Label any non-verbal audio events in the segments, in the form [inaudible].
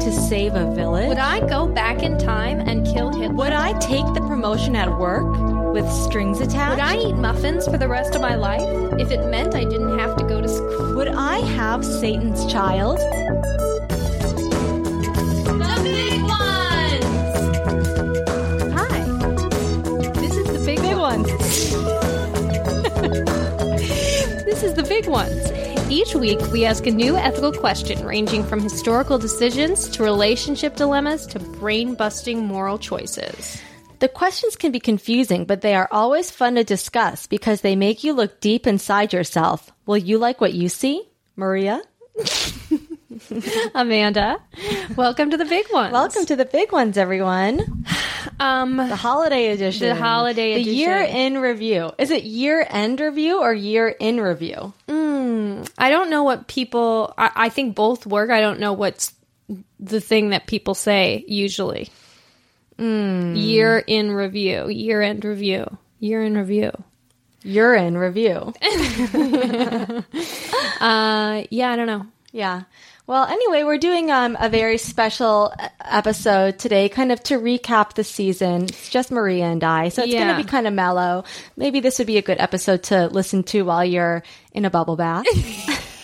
to save a village? Would I go back in time and kill Hitler? Would I take the promotion at work with strings attached? Would I eat muffins for the rest of my life if it meant I didn't have to go to school? Would I have Satan's child? The big ones! Hi. This is the big, Big ones. [laughs] This is the big ones. Each week, we ask a new ethical question ranging from historical decisions to relationship dilemmas to brain busting moral choices. The questions can be confusing, but they are always fun to discuss because they make you look deep inside yourself. Will you like what you see? Maria? [laughs] [laughs] Amanda, welcome to the big ones. Welcome to the big ones, everyone. Um, The holiday edition. The holiday The edition. year in review. Is it year end review or year in review? I don't know what people. I, I think both work. I don't know what's the thing that people say usually. Year in review, year end review, year in review. Year in review. [laughs] Uh, yeah, I don't know. Yeah. Well, anyway, we're doing um, a very special episode today, kind of to recap the season. It's just Maria and I, so it's going to be kind of mellow. Maybe this would be a good episode to listen to while you're in a bubble bath. [laughs]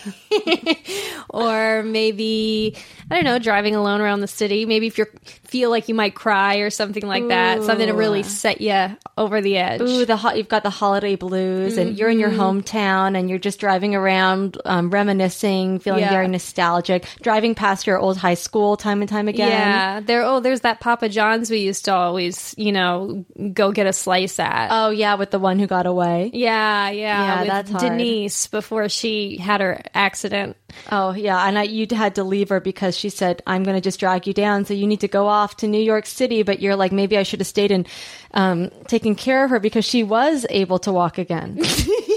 [laughs] Or maybe I don't know, driving alone around the city. Maybe if you feel like you might cry or something like that, something to really set you over the edge. Ooh, the ho- you've got the holiday blues, and you're in your hometown, and you're just driving around, um, reminiscing, feeling Yeah. very nostalgic, driving past your old high school time and time again. Yeah, there. Oh, there's that Papa John's we used to always, you know, go get a slice at. Oh yeah, with the one who got away. Yeah, yeah. Yeah, with that's hard. Denise before she had her accident. Oh yeah, and I, you had to leave her because she said, "I'm going to just drag you down, so you need to go off to New York City." But you're like, maybe I should have stayed and um, taken care of her because she was able to walk again. [laughs]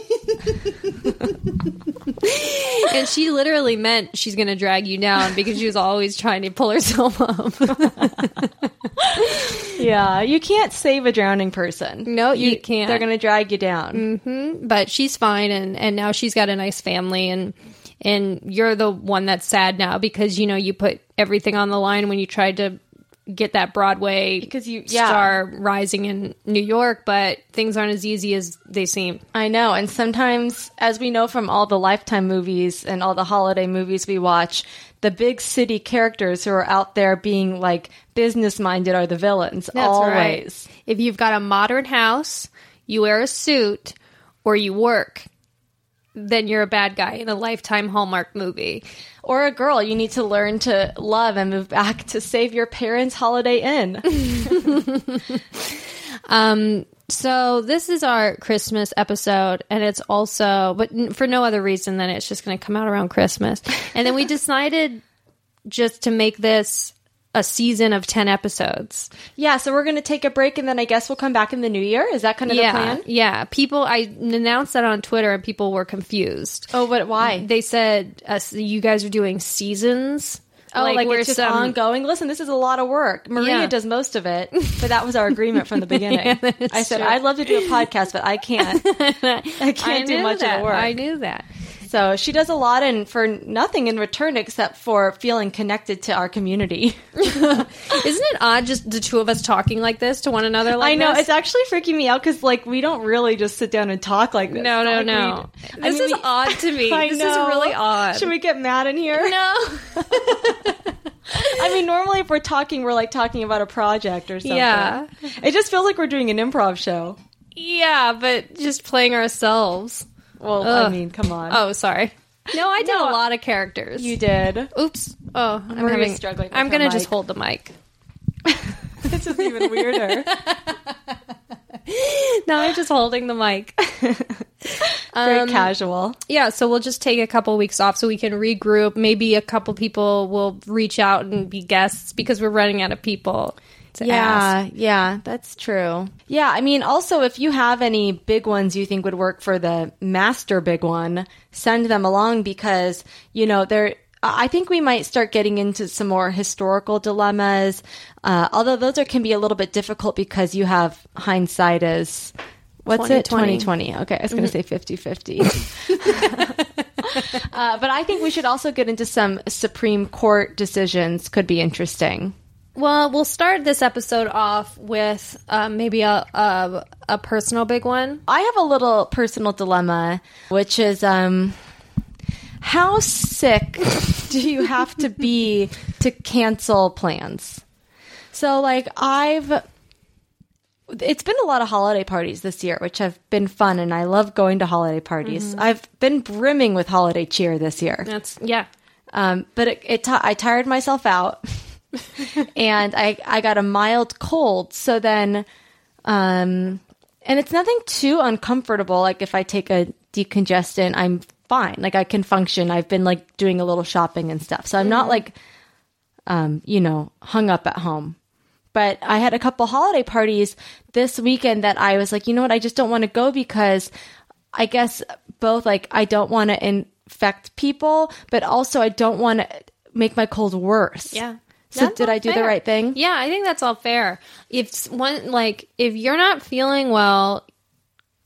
[laughs] And she literally meant she's going to drag you down because she was always trying to pull herself up. [laughs] yeah, you can't save a drowning person. No, you can't. They're going to drag you down. Mm-hmm. but she's fine and and now she's got a nice family and and you're the one that's sad now because you know you put everything on the line when you tried to get that Broadway Because you- yeah. star rising in New York, but things aren't as easy as they seem. I know, and sometimes, as we know from all the Lifetime movies and all the holiday movies we watch, the big city characters who are out there being like business minded are the villains. That's always. right. If you've got a modern house, you wear a suit, or you work, then you're a bad guy in a lifetime Hallmark movie. Or a girl, you need to learn to love and move back to save your parents' Holiday Inn. [laughs] Um, so this is our Christmas episode, and it's also, but for no other reason than it's just going to come out around Christmas. And then we [laughs] decided just to make this a season of ten episodes. yeah, so we're going to take a break and then I guess we'll come back in the new year. Is that kind of yeah, the plan? yeah. People, I announced that on Twitter, and people were confused. Oh, but why? They said uh, you guys are doing seasons. Oh, like, where it's just some- ongoing. Listen, this is a lot of work. Maria Yeah. does most of it, [laughs] but that was our agreement from the [laughs] beginning. that's I said true. I'd love to do a podcast, but I can't. I [laughs] I can't do much that. of the work. I knew that. So she does a lot, and for nothing in return except for feeling connected to our community. [laughs] Isn't it odd just the two of us talking like this to one another? Like I know this? it's actually freaking me out because like we don't really just sit down and talk like this. No, no, Like, no. we- This is odd to me. [laughs] I This is really odd. Should we get mad in here? No. [laughs] I mean, normally if we're talking, we're like talking about a project or something. Yeah. It just feels like we're doing an improv show. Yeah, but just playing ourselves. Well, I mean, come on. Oh, sorry. No, I did No, a lot of characters. you did. Oops. Oh, I'm Maria's having, struggling with I'm her gonna mic. just hold the mic. [laughs] [laughs] this is even weirder. [laughs] No, I'm just holding the mic. Very um, casual. yeah, so we'll just take a couple weeks off so we can regroup. Maybe a couple people will reach out and be guests because we're running out of people. To ask. Yeah, yeah, that's true. Yeah, I mean, also, if you have any big ones you think would work for the master big one, send them along because, you know, they're. I think we might start getting into some more historical dilemmas, uh, although those are, can be a little bit difficult because you have hindsight as what's it 2020. 2020 okay i was going to say 50-50 [laughs] uh, but i think we should also get into some supreme court decisions could be interesting Well, we'll start this episode off with uh, maybe a, a a personal big one. I have a little personal dilemma, which is um, how sick [laughs] do you have to be to cancel plans? So, like, I've. It's been a lot of holiday parties this year, which have been fun, and I love going to holiday parties. I've been brimming with holiday cheer this year. That's yeah. Um, but it, it ti I tired myself out, [laughs] and I I got a mild cold. So then, um, and it's nothing too uncomfortable. Like if I take a decongestant, I'm fine. Like I can function. I've been like doing a little shopping and stuff, so I'm not like, um, you know, hung up at home. But I had a couple holiday parties this weekend that I was like, you know what, I just don't want to go because I guess both like I don't want to infect people, but also I don't want to make my cold worse. Yeah. So did I do the right thing? Yeah, I think that's all fair. If one like if you're not feeling well,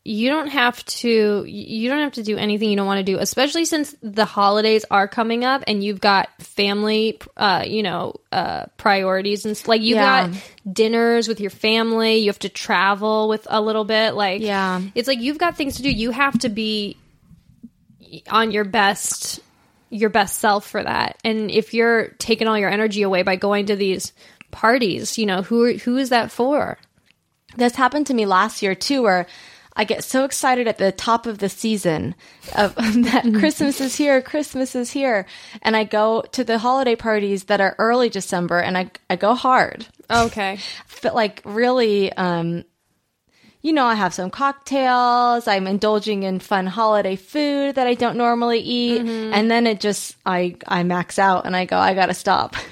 you don't have to you don't have to do anything you don't want to do, especially since the holidays are coming up and you've got family uh you know, uh priorities and like you've Yeah. got dinners with your family, you have to travel with a little bit like Yeah. It's like you've got things to do. You have to be on your best your best self for that. And if you're taking all your energy away by going to these parties, you know, who who is that for? This happened to me last year too, where I get so excited at the top of the season of [laughs] that Christmas is here, Christmas is here, and I go to the holiday parties that are early December, and I I go hard. Okay. [laughs] but like really um you know i have some cocktails i'm indulging in fun holiday food that i don't normally eat and then it just i i max out and i go i gotta stop [laughs]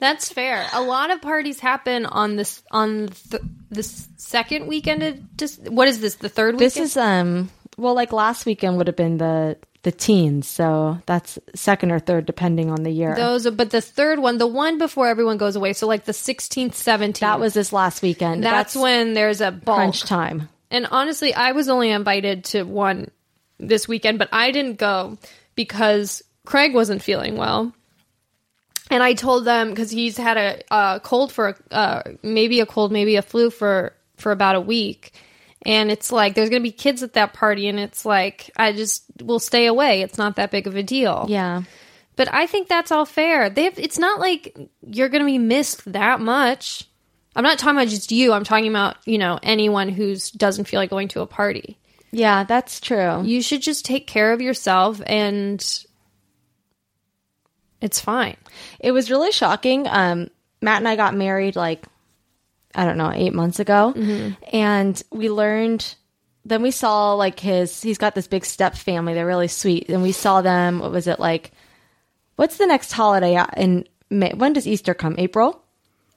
That's fair. A lot of parties happen on this on th- this second weekend of just what is this? The third weekend? this is um well like last weekend would have been the the teens so that's second or third depending on the year those, are- but the third one, the one before everyone goes away, so like the 16th, 17th. that was this last weekend that's, when there's a bulk. crunch time And honestly, I was only invited to one this weekend, but I didn't go because Craig wasn't feeling well. And I told them because he's had a, a cold for uh, maybe a cold, maybe a flu for for about a week. And it's like there's gonna be kids at that party, and it's like I just will stay away. It's not that big of a deal. yeah But I think that's all fair. They have, it's not like you're going to be missed that much. I'm not talking about just you. I'm talking about, you know, anyone who doesn't feel like going to a party. yeah that's true You should just take care of yourself and it's fine. It was really shocking. Um, Matt and I got married like, I don't know, eight months ago. Mm-hmm. And we learned, then we saw like his, he's got this big step family. They're really sweet. And we saw them, what was it like? What's the next holiday in May? When does Easter come? April?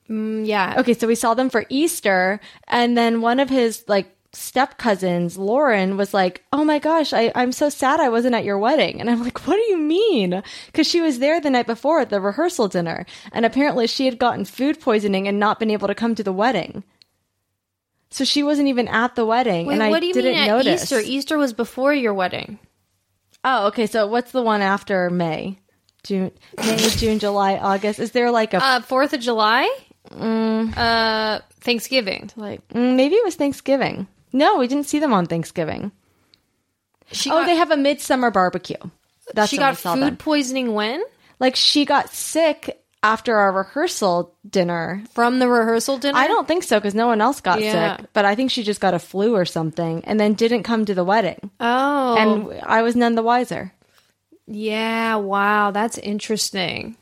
Mm, yeah. Okay, so we saw them for Easter, and then one of his like step cousins, Lauren, was like, "Oh my gosh, I, I'm so sad I wasn't at your wedding." And I'm like, "What do you mean?" Because she was there the night before at the rehearsal dinner, and apparently she had gotten food poisoning and not been able to come to the wedding. So she wasn't even at the wedding, Wait, and I what do you didn't mean at notice. Easter? Easter was before your wedding. Oh, okay. So what's the one after May? June, May, June, July, August. Is there like a Uh, 4th of July? Uh, Thanksgiving. like mm, maybe it was Thanksgiving? No, we didn't see them on Thanksgiving. She oh, got, they have a midsummer barbecue. That's she when we got saw food them. poisoning when? Like she got sick after our rehearsal dinner. From the rehearsal dinner? I don't think so because no one else got Yeah. sick, but I think she just got a flu or something, and then didn't come to the wedding, Oh. and I was none the wiser. Yeah, wow, that's interesting.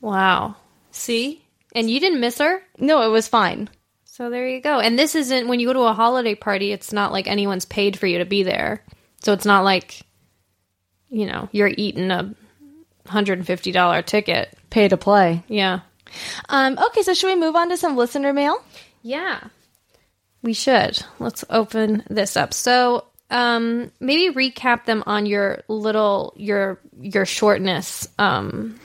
Wow. See? And you didn't miss her? No, it was fine. So there you go. And this isn't when you go to a holiday party, it's not like anyone's paid for you to be there. So it's not like you know, you're eating a $150 ticket. Pay to play. Yeah. Um, okay, so should we move on to some listener mail? Yeah. We should. Let's open this up. So, um, maybe recap them on your little your your shortness. Um,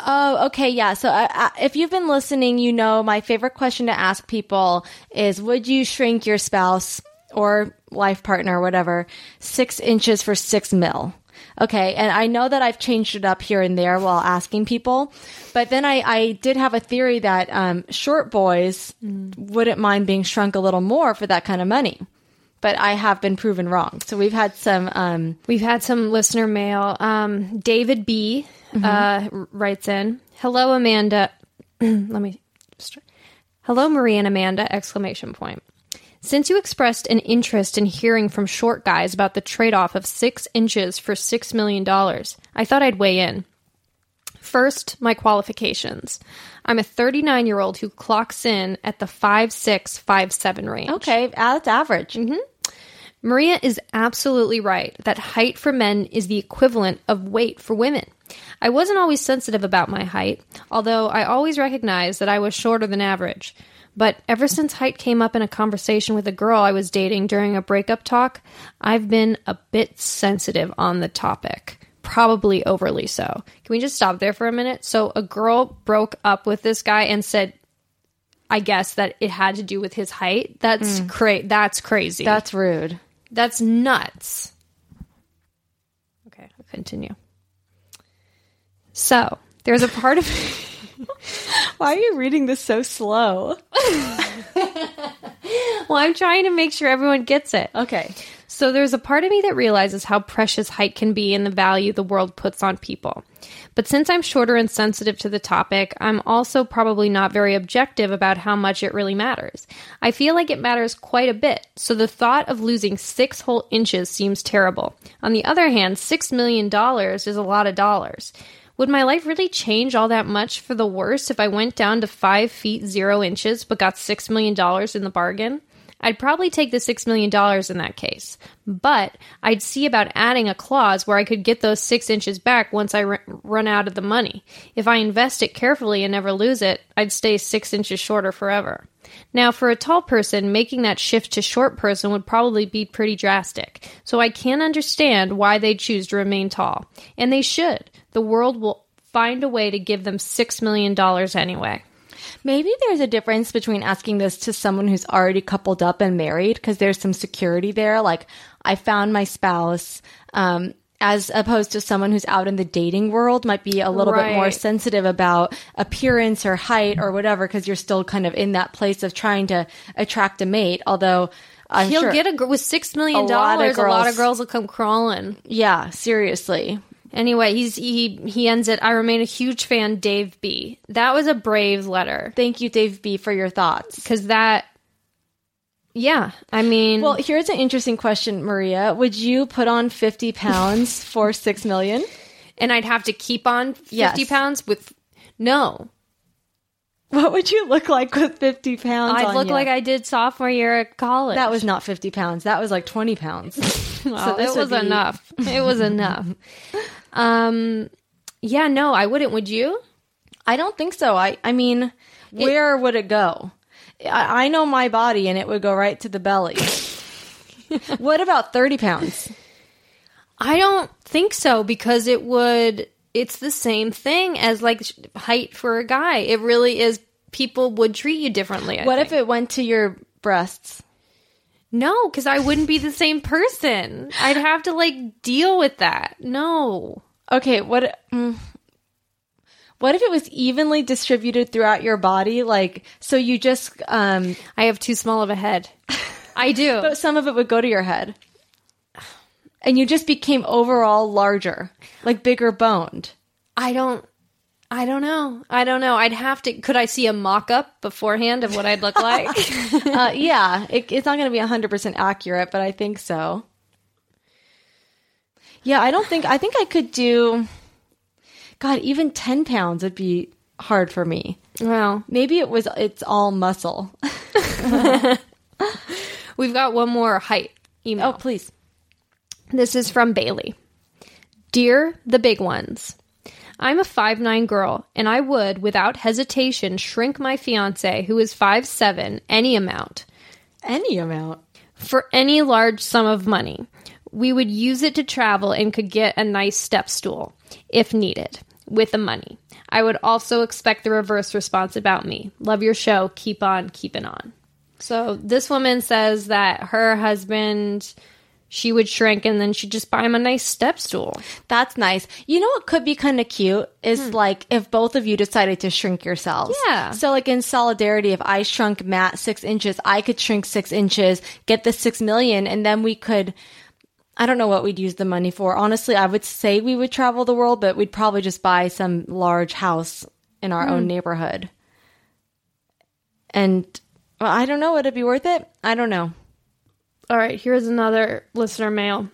Oh, okay, yeah. So if you've been listening, you know my favorite question to ask people is Would you shrink your spouse or life partner, or whatever, six inches for six mil? Okay, and I know that I've changed it up here and there while asking people, but then I, I did have a theory that um, short boys wouldn't mind being shrunk a little more for that kind of money. But I have been proven wrong. So we've had some um, We've had some listener mail. Um, David B uh, writes in, "Hello, Amanda. [clears throat] Let me. Just, Hello, Marie and Amanda! Exclamation point. Since you expressed an interest in hearing from short guys about the trade-off of six inches for six million dollars, I thought I'd weigh in. First, my qualifications. I'm a 39 year old who clocks in at the five six five seven range. okay, that's average. Mm-hmm. Maria is absolutely right that height for men is the equivalent of weight for women. I wasn't always sensitive about my height, although I always recognized that I was shorter than average. But ever since height came up in a conversation with a girl I was dating during a breakup talk, I've been a bit sensitive on the topic. Probably overly so. Can we just stop there for a minute? So, a girl broke up with this guy and said, I guess that it had to do with his height. That's hmm. cra- that's crazy. That's rude. That's nuts. Okay, I'll continue. So, there's a part of [laughs] Why are you reading this so slow? [laughs] Well, I'm trying to make sure everyone gets it. Okay. So, there's a part of me that realizes how precious height can be and the value the world puts on people. But since I'm shorter and sensitive to the topic, I'm also probably not very objective about how much it really matters. I feel like it matters quite a bit, so the thought of losing six whole inches seems terrible. On the other hand, six million dollars is a lot of dollars. Would my life really change all that much for the worse if I went down to five feet zero inches but got six million dollars in the bargain? I'd probably take the $6 million in that case. But I'd see about adding a clause where I could get those six inches back once I r- run out of the money. If I invest it carefully and never lose it, I'd stay six inches shorter forever. Now, for a tall person, making that shift to short person would probably be pretty drastic. So I can understand why they choose to remain tall. And they should. The world will find a way to give them $6 million anyway. Maybe there's a difference between asking this to someone who's already coupled up and married because there's some security there. Like, I found my spouse, um, as opposed to someone who's out in the dating world might be a little bit more sensitive about appearance or height or whatever because you're still kind of in that place of trying to attract a mate. Although, I'm He'll sure, get a with six million A lot of dollars. A lot of girls will come crawling. yeah, seriously. Anyway, he's he he ends it. I remain a huge fan, Dave B. That was a brave letter Thank you, Dave B, for your thoughts. because that. Yeah, I mean, Well, here's an interesting question, Maria. Would you put on 50 pounds [laughs] for 6 million? and I'd have to keep on fifty Yes. pounds with. No, What would you look like with 50 pounds? I'd look you? like I did sophomore year at college. That was not 50 pounds. That was like 20 pounds. [laughs] Well, this it was be- enough. It was enough. [laughs] Um, yeah, no, I wouldn't. Would you? I don't think so. I, I mean, where would it go? I, I know my body and it would go right to the belly. [laughs] what about 30 pounds? I don't think so because it would. It's the same thing as like height for a guy. It really is. People would treat you differently. I What think. if it went to your breasts? No, because I wouldn't be the same person. I'd have to like deal with that. No. Okay, what mm, what if it was evenly distributed throughout your body like so you just um I have too small of a head. I do. [laughs] but some of it would go to your head. And you just became overall larger, like bigger boned. I don't. I don't know. I don't know. I'd have to. Could I see a mock up beforehand of what I'd look like? [laughs] [laughs] Uh, yeah, it, it's not going to be 100% accurate, but I think so. Yeah, I don't think, I think I could do, God, even 10 pounds would be hard for me. well, Maybe it was, it's all muscle. [laughs] We've got one more height email. Oh, please. This is from Bailey. Dear the big ones, I'm a 5'9 girl, and I would, without hesitation, shrink my fiance, who is 5'7, any amount, Any amount. for any large sum of money. We would use it to travel and could get a nice step stool, if needed, with the money. I would also expect the reverse response about me. Love your show. Keep on keeping on. So this woman says that her husband, she would shrink and then she'd just buy him a nice step stool. That's nice. You know what could be kind of cute is hmm. like if both of you decided to shrink yourselves. Yeah. So like in solidarity, if I shrunk Matt six inches, I could shrink six inches, get the six million, and then we could. I don't know what we'd use the money for. Honestly, I would say we would travel the world, but we'd probably just buy some large house in our own hmm. neighborhood. And well, I don't know. Would it be worth it? I don't know. All right, here's another listener mail.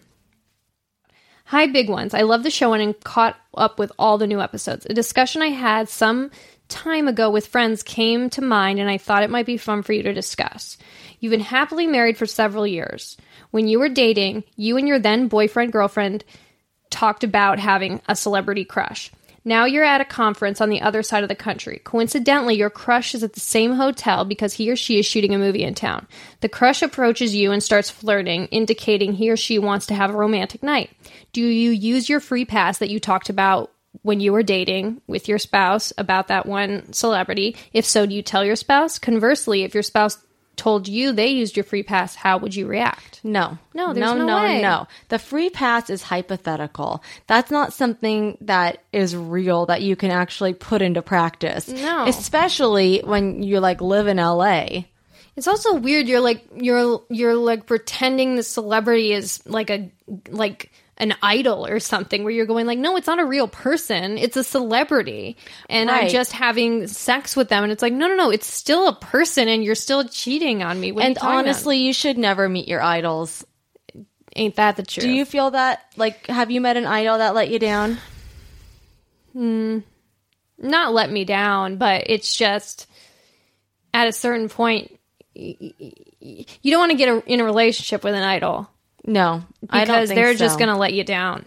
Hi, big ones. I love the show and am caught up with all the new episodes. A discussion I had some time ago with friends came to mind, and I thought it might be fun for you to discuss. You've been happily married for several years. When you were dating, you and your then boyfriend, girlfriend talked about having a celebrity crush. Now you're at a conference on the other side of the country. Coincidentally, your crush is at the same hotel because he or she is shooting a movie in town. The crush approaches you and starts flirting, indicating he or she wants to have a romantic night. Do you use your free pass that you talked about when you were dating with your spouse about that one celebrity? If so, do you tell your spouse? Conversely, if your spouse told you they used your free pass, how would you react? No. No, there's no, no no, no. The free pass is hypothetical. That's not something that is real that you can actually put into practice. No. Especially when you like live in LA. It's also weird. You're like you're you're like pretending the celebrity is like a like an idol or something. Where you're going like, no, it's not a real person. It's a celebrity, and I'm just having sex with them. And it's like, no, no, no. It's still a person, and you're still cheating on me. What are you And about? honestly, you should never meet your idols. ain't that the truth? Do you feel that? Like, have you met an idol that let you down? Hmm. not let me down, but it's just at a certain point. You don't want to get a, in a relationship with an idol No. Because they're just going to let you down.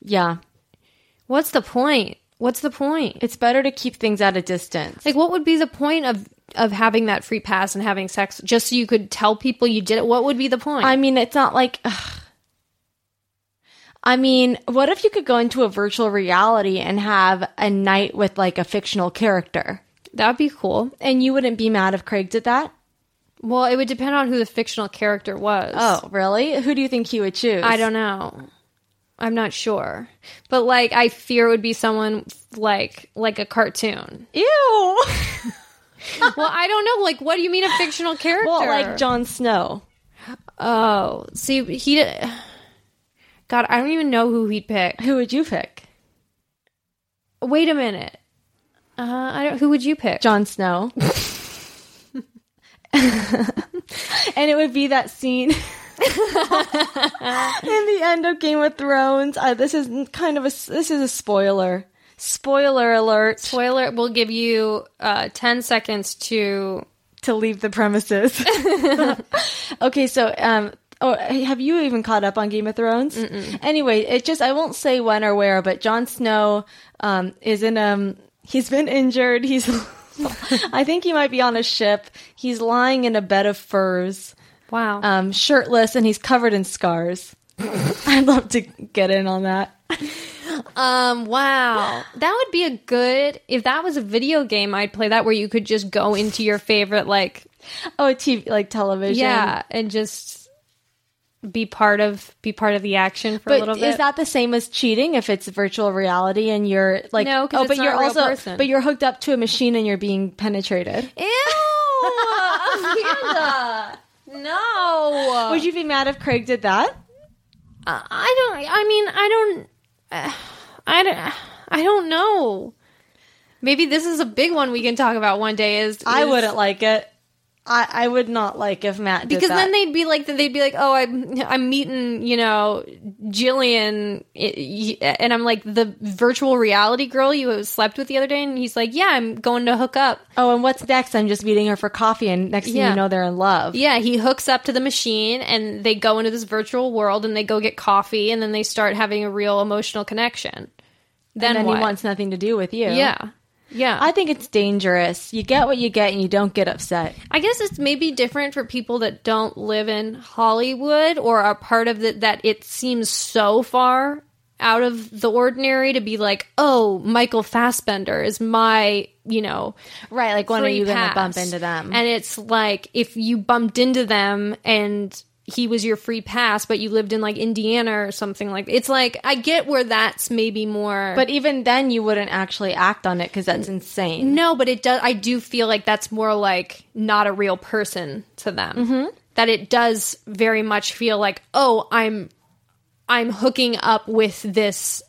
Yeah. What's the point? What's the point? It's better to keep things at a distance. Like, what would be the point of of having that free pass and having sex just so you could tell people you did it? What would be the point? I mean, it's not like. ugh. I mean, what if you could go into a virtual reality and have a night with like a fictional character? that would be cool. And you wouldn't be mad if Craig did that? Well, it would depend on who the fictional character was. Oh, really? Who do you think he would choose? I don't know. I'm not sure, but like, I fear it would be someone like like a cartoon. Ew. [laughs] well, I don't know. Like, what do you mean a fictional character? well, like Jon Snow. Oh, see, he. God, I don't even know who he'd pick. Who would you pick? Wait a minute. Uh, I don't. Who would you pick? Jon Snow. [laughs] [laughs] and it would be that scene [laughs] in the end of Game of Thrones. Uh, this is kind of a this is a spoiler. Spoiler alert Spoiler. We'll give you uh, ten seconds to. to leave the premises. [laughs] okay, so um Oh, have you even caught up on Game of Thrones? Anyway, it just I won't say when or where, but Jon Snow um, is in um he's been injured. He's [laughs] I think he might be on a ship. He's lying in a bed of furs, Wow. um, shirtless, and he's covered in scars. [laughs] I'd love to get in on that. Um, wow. That would be a good if that was a video game, I'd play that where you could just go into your favorite like Oh, TV like television. yeah, and just be part of be part of the action for a little bit. is that the same as cheating if it's virtual reality and you're like No, oh, it's but not you're a real also person. but you're hooked up to a machine and you're being penetrated. Ew! [laughs] Amanda! No. Would you be mad if Craig did that? I I don't I mean, I don't uh, I don't I don't know. Maybe this is a big one we can talk about one day is, I wouldn't like it. I, I would not like if Matt did because that. then they'd be like they'd be like oh i'm i'm meeting you know jillian i- i- and i'm like the virtual reality girl you slept with the other day and he's like yeah i'm going to hook up oh, and what's next? I'm just meeting her for coffee, and next thing Yeah. you know, they're in love. yeah he hooks up to the machine and they go into this virtual world and they go get coffee and then they start having a real emotional connection then, then he wants nothing to do with you. yeah yeah I think it's dangerous. You get what you get, and you don't get upset. I guess it's maybe different for people that don't live in Hollywood or are part of it that it seems so far out of the ordinary to be like, oh, Michael Fassbender is my, you know, Right, like when are you going to bump into them? And it's like if you bumped into them and he was your free pass, but you lived in like Indiana or something like it's like I get where that's maybe more but even then, you wouldn't actually act on it because that's insane. No, but it does. I do feel like that's more like not a real person to them. Mm-hmm. That it does very much feel like, oh, I'm, I'm hooking up with this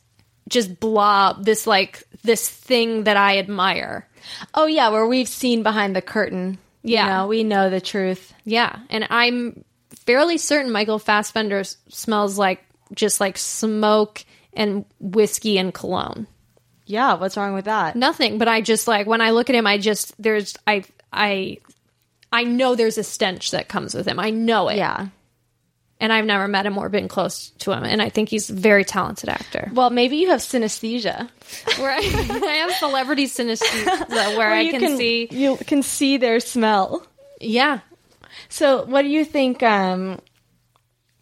just blob, this like this thing that I admire. Oh yeah, where we've seen behind the curtain. Yeah. you know, we know the truth. Yeah, and I'm fairly certain Michael Fassbender s- smells like just like smoke and whiskey and cologne. Yeah, what's wrong with that? Nothing, but I just like when I look at him, I just there's I I I know there's a stench that comes with him. I know it. Yeah. And I've never met him or been close to him, and I think he's a very talented actor. Well, maybe you have synesthesia, Where I, [laughs] I have celebrity synesthesia, where, I you can, see. you can see their smell. Yeah, So, what do you think? Um,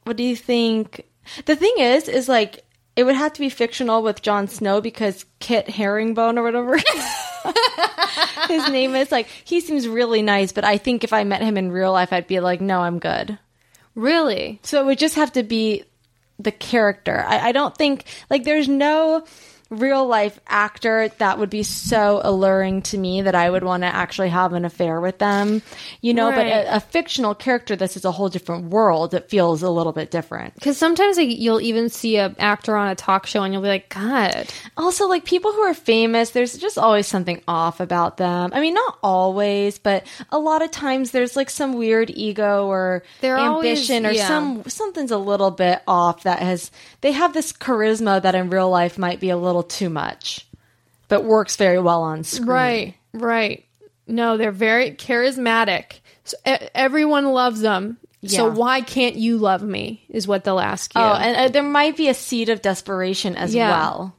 what do you think? The thing is, is like it would have to be fictional with Jon Snow because Kit Herringbone or whatever [laughs] his name is. Like he seems really nice, but I think if I met him in real life, I'd be like, no, I'm good. really. So it would just have to be the character. I, I don't think like there's no real life actor that would be so alluring to me that I would want to actually have an affair with them. You know, but a, a fictional character, this is a whole different world. It feels a little bit different. Because sometimes like, you'll even see an actor on a talk show, and you'll be like, God, Also, like people who are famous, there's just always something off about them. I mean, not always, but a lot of times there's like some weird ego or They're always- ambition or yeah. some something's a little bit off that has they have this charisma that in real life might be a little too much, but works very well on screen. Right, right. No, they're very charismatic. So, e- everyone loves them. So why can't you love me? Is what they'll ask you. Oh, and uh, there might be a seed of desperation as Yeah. well.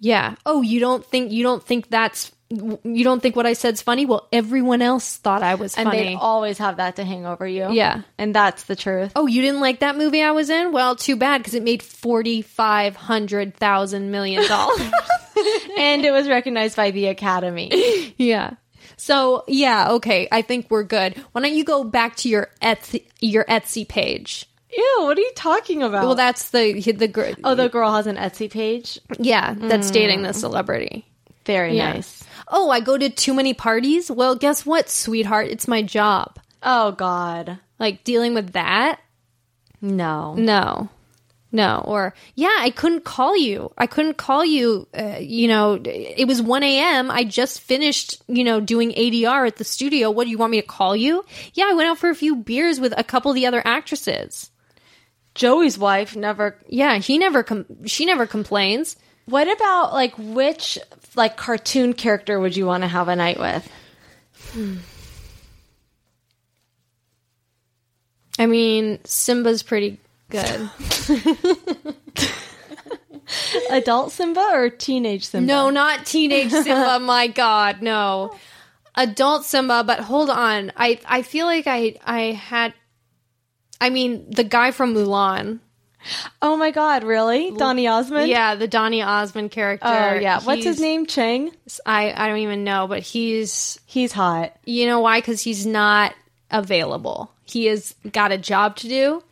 yeah. Oh, you don't think you don't think that's you don't think what I said's funny? Well, everyone else thought I was And funny. they always have that to hang over you. Yeah. And that's the truth. oh, you didn't like that movie I was in? Well, too bad because it made forty five hundred thousand million dollars. [laughs] and it was recognized by the Academy. [laughs] yeah. So yeah, okay. I think we're good. Why don't you go back to your Etsy your Etsy page? Ew, what are you talking about? Well, that's the the gr- oh, the girl has an Etsy page. yeah that's mm. dating the celebrity. Very Yeah. nice. Oh, I go to too many parties? Well, guess what, sweetheart? It's my job. Oh God, Like dealing with that? no. No. No. Or, yeah, I couldn't call you. I couldn't call you. Uh, you know, it was 1 a.m. I just finished, you know, doing ADR at the studio. What do you want me to call you? Yeah, I went out for a few beers with a couple of the other actresses. Joey's wife never. Yeah, he never, com- she never complains. What about like which like cartoon character would you want to have a night with? Hmm. I mean, Simba's pretty good. [laughs] Adult Simba or teenage Simba? No, not teenage Simba. [laughs] my God, no. Adult Simba. But hold on, I I feel like I I had. I mean, the guy from Mulan. Oh my God, really? Donny Osmond? Yeah, the Donny Osmond character. Oh yeah. What's his name? Chang. I I don't even know, but he's He's hot. you know why? Because he's not available. He has got a job to do,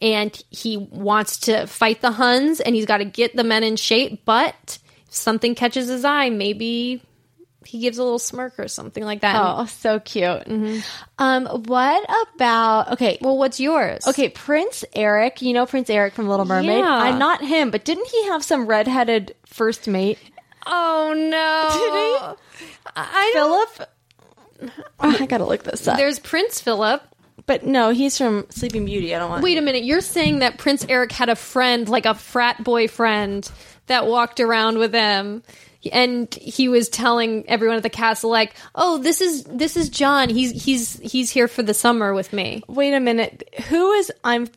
and he wants to fight the Huns, and he's got to get the men in shape. But if something catches his eye, maybe he gives a little smirk or something like that. Oh, so cute. Um, what about okay? Well, what's yours? Okay, Prince Eric. You know Prince Eric from Little Mermaid. Yeah. I'm not him, but didn't he have some redheaded first mate? Oh no. Did he? I don't. Philip. Oh, I gotta look this up. There's Prince Philip. but no, he's from Sleeping Beauty. I don't want. Wait a minute. You're saying that Prince Eric had a friend, like a frat boyfriend, that walked around with him. And he was telling everyone at the castle, like, "Oh, this is this is John. He's he's he's here for the summer with me." Wait a minute. Who is I'm?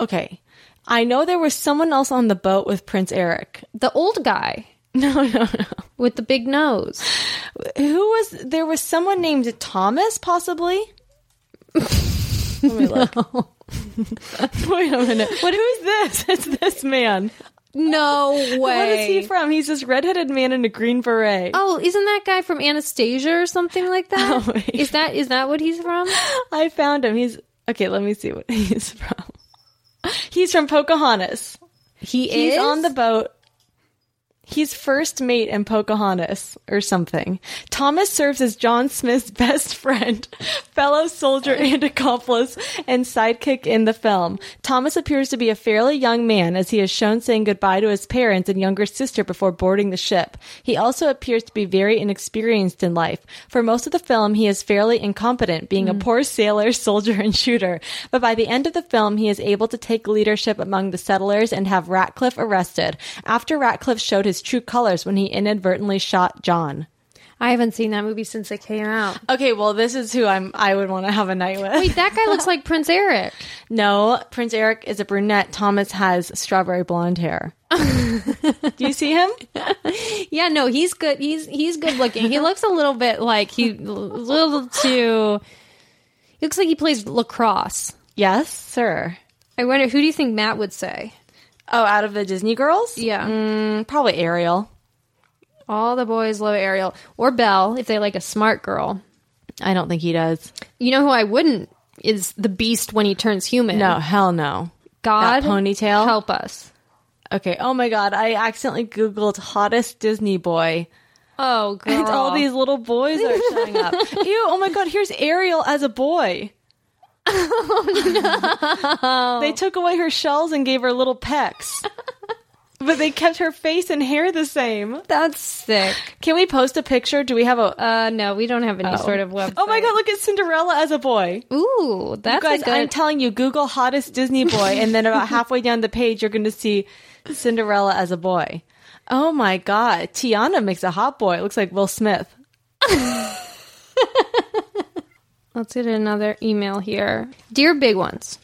Okay, I know there was someone else on the boat with Prince Eric. The old guy [laughs] No, no, no. with the big nose. Who was there? Was someone named Thomas possibly? [laughs] Let me look. [laughs] Wait a minute. What? Who's this? It's this man. No [laughs] way. What is he from? He's this redheaded man in a green beret. Oh, isn't that guy from Anastasia or something like that? Oh, [laughs] is that is that what he's from? [gasps] I found him. He's okay. Let me see what [laughs] he's from. He's from Pocahontas. He He's is on the boat. He's first mate in Pocahontas or something. Thomas serves as John Smith's [laughs] best friend, fellow soldier and accomplice, and sidekick in the film. Thomas appears to be a fairly young man as he is shown saying goodbye to his parents and younger sister before boarding the ship. He also appears to be very inexperienced in life. For most of the film, he is fairly incompetent, being a hmm. poor sailor, [laughs] soldier, and shooter. But by the end of the film, he is able to take leadership among the settlers and have Ratcliffe arrested. After Ratcliffe showed his true colors when he inadvertently shot John. I haven't seen that movie since it came out. Okay, well, this is who I'm. I would want to have a night with. Wait, that guy looks like Prince Eric. [laughs] No, Prince Eric is a brunette. Thomas has strawberry blonde hair. [laughs] Do you see him? [laughs] Yeah, no, he's good. He's he's good looking. He looks a little bit like he a little too. He looks like he plays lacrosse. Yes, sir. I wonder who do you think Matt would say? Oh, out of the Disney girls? Yeah, Mm, probably Ariel. all the boys love Ariel or Belle if they like a smart girl. I don't think he does. You know who I wouldn't is the Beast when he turns human. No, hell no. God That ponytail? help us. Okay. Oh my god, I accidentally googled hottest Disney boy. Oh. [laughs] And all these little boys are showing up. [laughs] Ew, oh my god, here's Ariel as a boy. Oh [laughs] no. They took away her shells and gave her little pecs. [laughs] but they kept her face and hair the same. That's sick. Can we post a picture? Do we have a Uh, no, we don't have any sort of website. Oh my god, look at Cinderella as a boy. Ooh, that's Guys, a good. I'm telling you, Google hottest Disney boy, and then about [laughs] halfway down the page, you're going to see Cinderella as a boy. Oh my god, Tiana makes a hot boy. It looks like Will Smith. Let's get another email here. Dear Big Ones,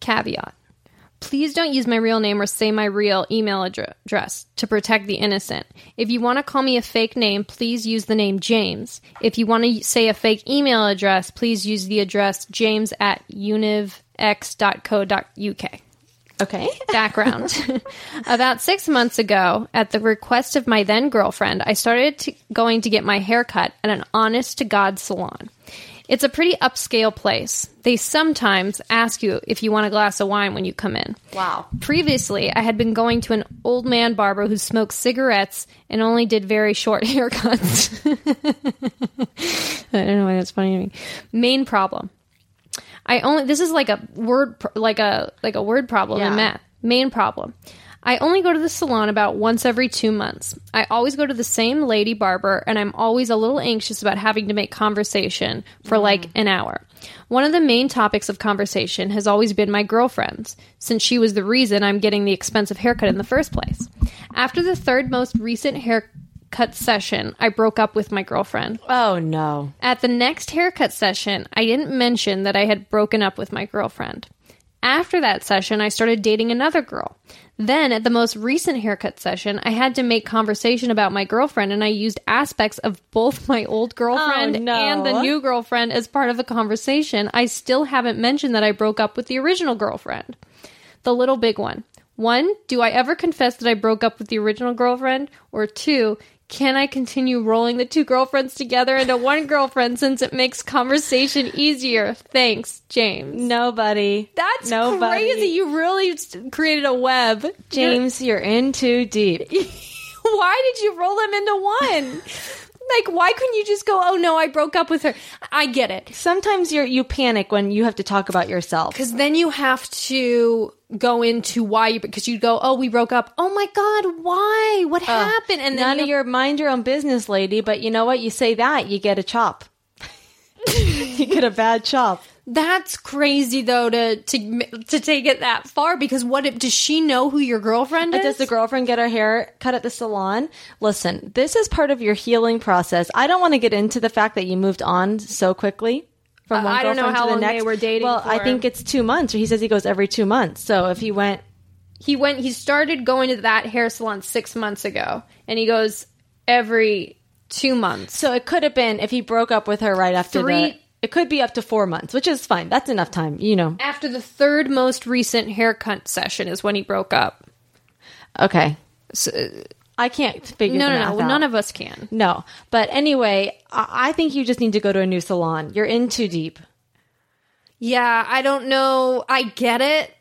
caveat. Please don't use my real name or say my real email address to protect the innocent. If you want to call me a fake name, please use the name James. If you want to say a fake email address, please use the address james at univx.co.uk. Okay. [laughs] Background. [laughs] About six months ago, at the request of my then girlfriend, I started to, going to get my hair cut at an honest to God salon. It's a pretty upscale place. They sometimes ask you if you want a glass of wine when you come in. Wow. Previously, I had been going to an old man barber who smoked cigarettes and only did very short [laughs] haircuts. [laughs] I don't know why that's funny to me. Main problem. I only this is like a word like a like a word problem Yeah. in math. Main problem. I only go to the salon about once every 2 months. I always go to the same lady barber and I'm always a little anxious about having to make conversation for like mm. an hour. One of the main topics of conversation has always been my girlfriend's, since she was the reason I'm getting the expensive haircut in the first place. After the third most recent haircut session, I broke up with my girlfriend. Oh no. At the next haircut session, I didn't mention that I had broken up with my girlfriend. After that session, I started dating another girl. Then, at the most recent haircut session, I had to make conversation about my girlfriend, and I used aspects of both my old girlfriend Oh, no. and the new girlfriend as part of the conversation. I still haven't mentioned that I broke up with the original girlfriend. The little big one. One, do I ever confess that I broke up with the original girlfriend? Or two, can I continue rolling the two girlfriends together into one girlfriend since it makes conversation easier? Thanks, James. Nobody. That's Nobody. crazy. You really created a web. James, you're in too deep. [laughs] Why did you roll them into one? [laughs] like, why couldn't you just go, oh no, I broke up with her? I get it. Sometimes you you panic when you have to talk about yourself. Because then you have to go into why you, because you go, oh, we broke up. Oh my God, why? What happened? And then None of your mind your own business, lady. But you know what? You say that, you get a chop. [laughs] you get a bad chop. That's crazy though to to to take it that far because what if does she know who your girlfriend is? Does the girlfriend get her hair cut at the salon? Listen, this is part of your healing process. I don't want to get into the fact that you moved on so quickly from Uh, one I don't know how to the long they next. were dating Well, I think it's two months. Or he says he goes every two months. So if he went, he went he started going to that hair salon 6 months ago and he goes every 2 months. so it could have been if he broke up with her right after Three- the. It could be up to four months, which is fine. That's enough time, you know. After the third most recent haircut session is when he broke up. Okay, So, uh, I can't figure. no, no, no. out. None of us can. No, but anyway, I, I think you just need to go to a new salon. You're in too deep. Yeah, I don't know. I get it.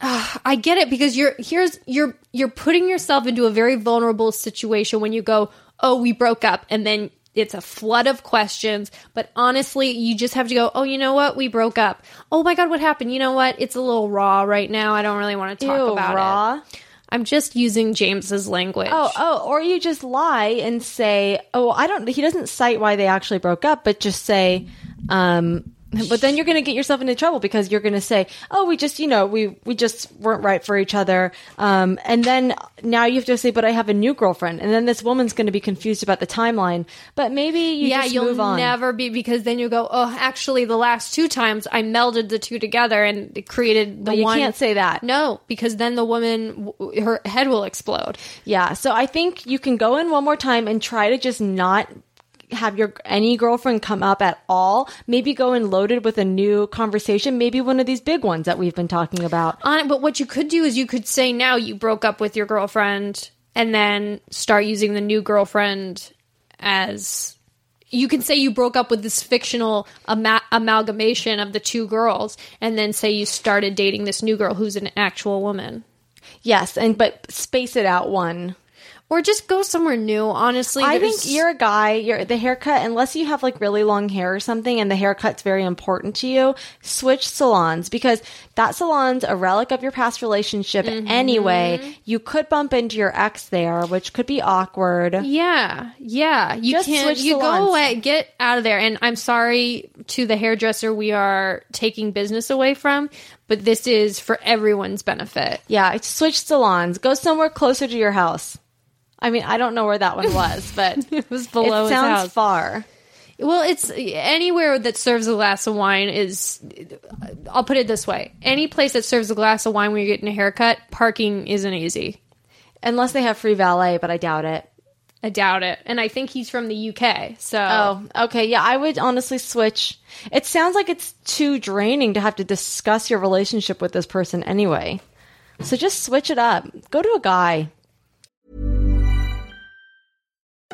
Ugh, I get it because you're here's you're you're putting yourself into a very vulnerable situation when you go, "Oh, we broke up." And then it's a flood of questions, but honestly, you just have to go, "Oh, you know what? We broke up." "Oh my god, what happened?" "You know what? It's a little raw right now. I don't really want to talk Ew, about raw. it." I'm just using James's language. Oh, oh, or you just lie and say, "Oh, I don't." He doesn't cite why they actually broke up, but just say, um, but then you're going to get yourself into trouble because you're going to say, "Oh, we just, you know, we we just weren't right for each other," um, and then now you have to say, "But I have a new girlfriend," and then this woman's going to be confused about the timeline. But maybe you yeah, just you'll move on. never be because then you go, oh, actually, the last two times I melded the two together and it created the But you one. can't say that. No, because then the woman, her head will explode. Yeah, so I think you can go in one more time and try to just not have your any girlfriend come up at all. Maybe go in loaded with a new conversation, maybe one of these big ones that we've been talking about. On, but what you could do is you could say now you broke up with your girlfriend and then start using the new girlfriend as. You can say you broke up with this fictional ama- amalgamation of the two girls, and then say you started dating this new girl who's an actual woman. Yes, and but space it out one. Or just go somewhere new. Honestly, I think you're a guy, you're the haircut unless you have like really long hair or something and the haircut's very important to you, switch salons because that salon's a relic of your past relationship Mm-hmm. anyway. You could bump into your ex there, which could be awkward. Yeah, yeah. You Just can't. switch You salons. go away. Get out of there. And I'm sorry to the hairdresser we are taking business away from, but this is for everyone's benefit. Yeah, switch salons. Go somewhere closer to your house. I mean, I don't know where that one was, but [laughs] It was below it his sounds house. far. Well, it's anywhere that serves a glass of wine is. I'll put it this way: any place that serves a glass of wine when you're getting a haircut, parking isn't easy. Unless they have free valet, but I doubt it. I doubt it. And I think he's from the UK. So Oh, okay. Yeah, I would honestly switch. It sounds like it's too draining to have to discuss your relationship with this person anyway. So just switch it up. Go to a guy.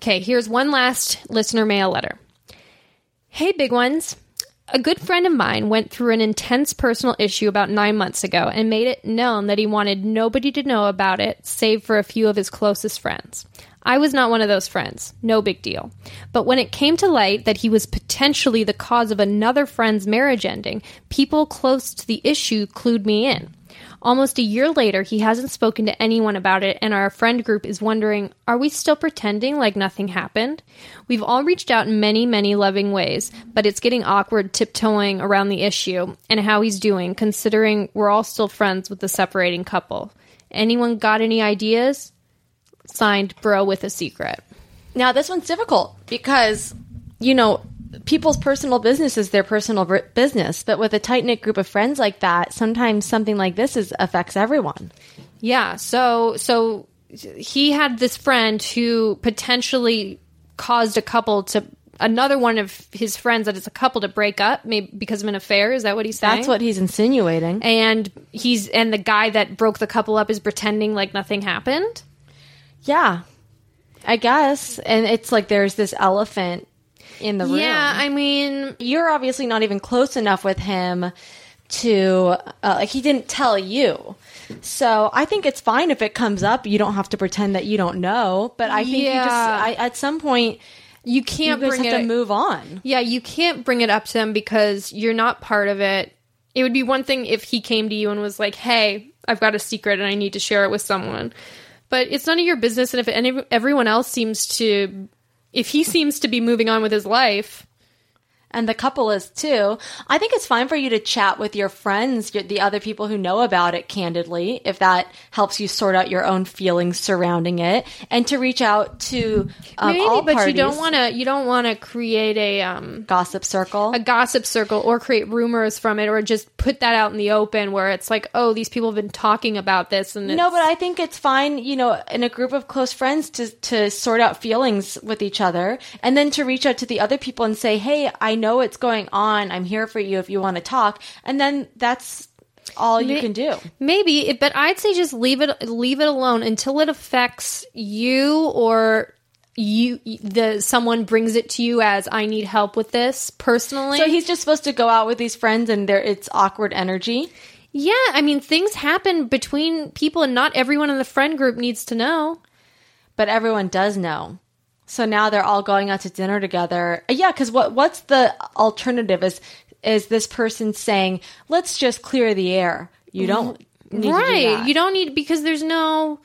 Okay, here's one last listener mail letter. Hey, big ones. A good friend of mine went through an intense personal issue about nine months ago and made it known that he wanted nobody to know about it save for a few of his closest friends. I was not one of those friends. No big deal. But when it came to light that he was potentially the cause of another friend's marriage ending, people close to the issue clued me in. Almost a year later, he hasn't spoken to anyone about it, and our friend group is wondering are we still pretending like nothing happened? We've all reached out in many, many loving ways, but it's getting awkward tiptoeing around the issue and how he's doing, considering we're all still friends with the separating couple. Anyone got any ideas? Signed, Bro with a Secret. Now, this one's difficult because, you know, people's personal business is their personal br- business. But with a tight knit group of friends like that, sometimes something like this is, affects everyone. Yeah. So so he had this friend who potentially caused a couple to another one of his friends that is a couple to break up, maybe because of an affair. Is that what he's saying? That's what he's insinuating. And he's and the guy that broke the couple up is pretending like nothing happened. Yeah. I guess. And it's like there's this elephant in the room. Yeah, I mean, You're obviously not even close enough with him to, uh, like, he didn't tell you. So I think it's fine if it comes up. You don't have to pretend that you don't know. But I think you just, I, at some point, you you can't guys bring have it to move on. Yeah, you can't bring it up to them because you're not part of it. It would be one thing if he came to you and was like, "Hey, I've got a secret and I need to share it with someone." But it's none of your business and if any, everyone else seems to if he seems to be moving on with his life, and the couple is too. I think it's fine for you to chat with your friends, the other people who know about it candidly, if that helps you sort out your own feelings surrounding it, and to reach out to um, maybe, all but parties. you don't want to you don't want to create a um gossip circle. a gossip circle or create rumors from it or just put that out in the open where it's like, "Oh, these people have been talking about this." And no, but I think it's fine, you know, in a group of close friends to to sort out feelings with each other, and then to reach out to the other people and say, "Hey, I know what's going on. I'm here for you if you want to talk." And then that's all you can do. Maybe, but I'd say just leave it leave it alone until it affects you or you the someone brings it to you as I need help with this personally. So he's just supposed to go out with these friends, and there it's awkward energy. yeah, I mean things happen between people and not everyone in the friend group needs to know. but everyone does know. So now they're all going out to dinner together. Uh, Yeah, because what what's the alternative? Is is this person saying, "Let's just clear the air"? You don't need to do right. You don't need because there's no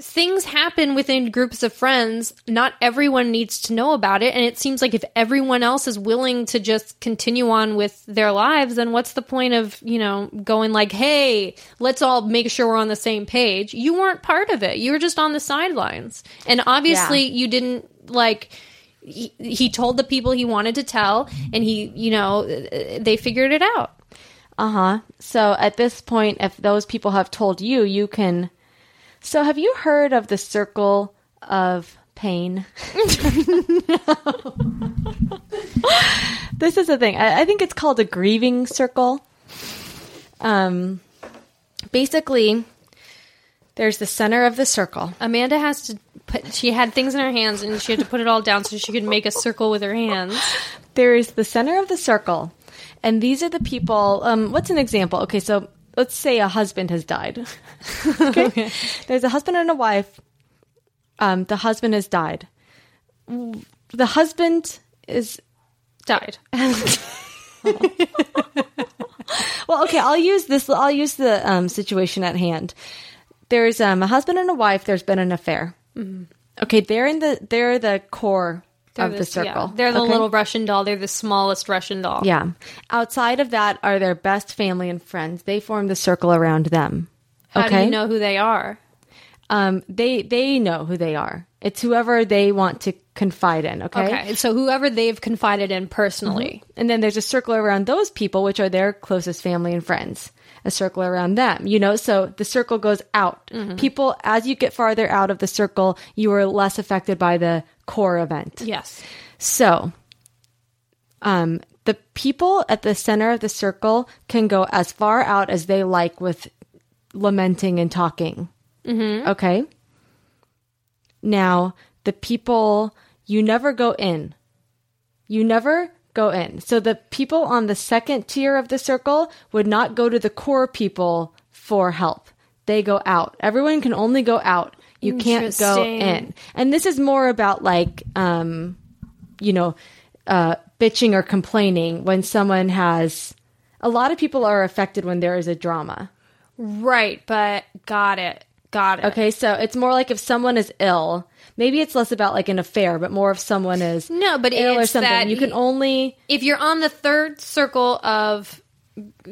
things happen within groups of friends. Not everyone needs to know about it. And it seems like if everyone else is willing to just continue on with their lives, then what's the point of, you know, going like, hey, let's all make sure we're on the same page? You weren't part of it. You were just on the sidelines. And obviously Yeah. you didn't like he, he told the people he wanted to tell and he, you know, they figured it out. Uh huh. So at this point, if those people have told you, you can. So have you heard of the circle of pain? [laughs] this is the thing. I, I think it's called a grieving circle. Um, basically, there's the center of the circle. Amanda has to put. She had things in her hands, and she had to put it all down so she could make a circle with her hands. there is the center of the circle, and these are the people. Um, what's an example? Okay, so let's say a husband has died. [laughs] okay? there's a husband and a wife. Um, the husband has died. The husband is Died. [laughs] well. Okay, I'll use this. I'll use the um, situation at hand. There's um, a husband and a wife. There's been an affair. Okay, they're in the they're the core of the yeah, circle. they're the okay? little Russian doll. They're the smallest Russian doll. Yeah. Outside of that are their best family and friends. They form the circle around them. How okay. do you know who they are? Um, they they know who they are. It's whoever they want to confide in. Okay. Okay, so whoever they've confided in personally. And then there's a circle around those people, which are their closest family and friends. A circle around them, you know. So the circle goes out. People, as you get farther out of the circle, you are less affected by the core event. Yes. So, um, the people at the center of the circle can go as far out as they like with lamenting and talking. Mm-hmm. Okay. Now, the people, you never go in. You never go in. So, the people on the second tier of the circle would not go to the core people for help. They go out. Everyone can only go out. You can't go in. And this is more about like, um, you know, uh, bitching or complaining when someone has. A lot of people are affected when there is a drama. Right, but got it. Got it. Okay, so it's more like if someone is ill, maybe it's less about like an affair, but more if someone is No, but ill or it's something. that you can only if you're on the third circle of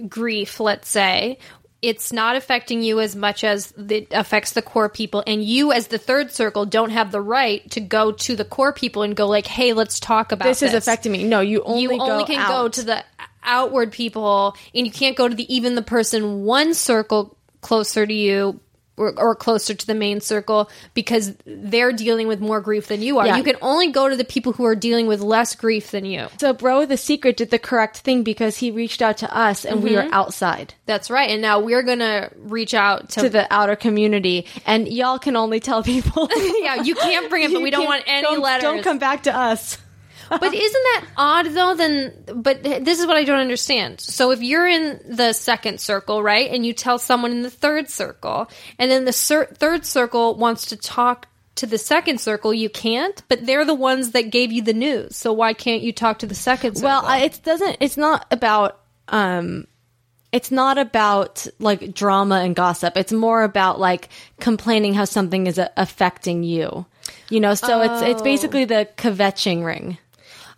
grief, let's say, it's not affecting you as much as it affects the core people. And you, as the third circle, don't have the right to go to the core people and go like, "Hey, let's talk about this this." is affecting me. No, you only you go only can go to the outward people, and you can't go to the even the person one circle closer to you or, or closer to the main circle because they're dealing with more grief than you are. Yeah. You can only go to the people who are dealing with less grief than you. So Bro the Secret did the correct thing because he reached out to us and we Mm-hmm. are outside That's right. And now we're going to reach out to, to the outer community and y'all can only tell people. [laughs] Yeah, you can't bring it, but we don't [laughs] want any don't, letters. Don't come back to us. But isn't that odd though then but this is what i don't understand so if you're in the second circle right and you tell someone in the third circle and then the cir- third circle wants to talk to the second circle you can't but they're the ones that gave you the news so why can't you talk to the second circle Well, it doesn't. It's not about. um It's not about like drama and gossip. It's more about like complaining how something is uh, affecting you. You know, so it's it's basically the kvetching ring.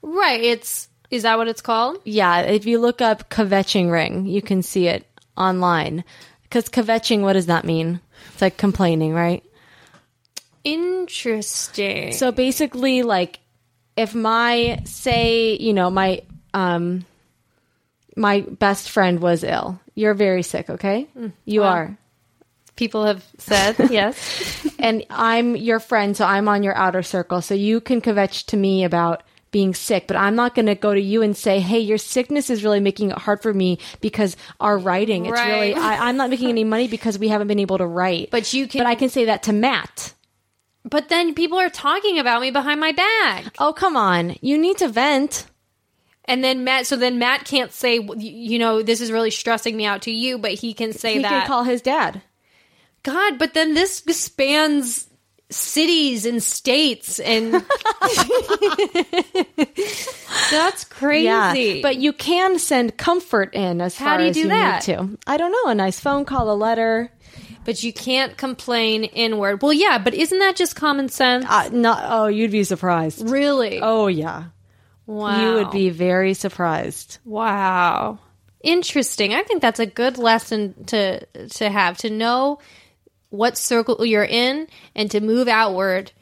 Right it's is that what it's called Yeah, if you look up kvetching ring, you can see it online. Because kvetching, what does that mean? It's like complaining, right? interesting So basically, like, if my say, you know, my um, my best friend was ill, you're very sick, okay? You are, people have said [laughs] yes and I'm your friend, so I'm on your outer circle, so you can kvetch to me about being sick, but I'm not going to go to you and say, "Hey, your sickness is really making it hard for me because our writing, it's Right. really I, I'm not making any money because we haven't been able to write." But you can- but I can say that to Matt. but then people are talking about me behind my back Oh, come on, you need to vent. And then Matt, so then Matt can't say, you know, this is really stressing me out to you, but he can say He that. He can call his dad. God, but then this spans cities and states, and [laughs] that's crazy. Yeah, but you can send comfort in as How far do you as do you that? need to. I don't know, a nice phone call, a letter. but you can't complain inward. Well, yeah, but isn't that just common sense? Uh, not. Oh, you'd be surprised. really? Oh yeah, wow. you would be very surprised. Wow. Interesting. I think that's a good lesson to to have to know what circle you're in and to move outward,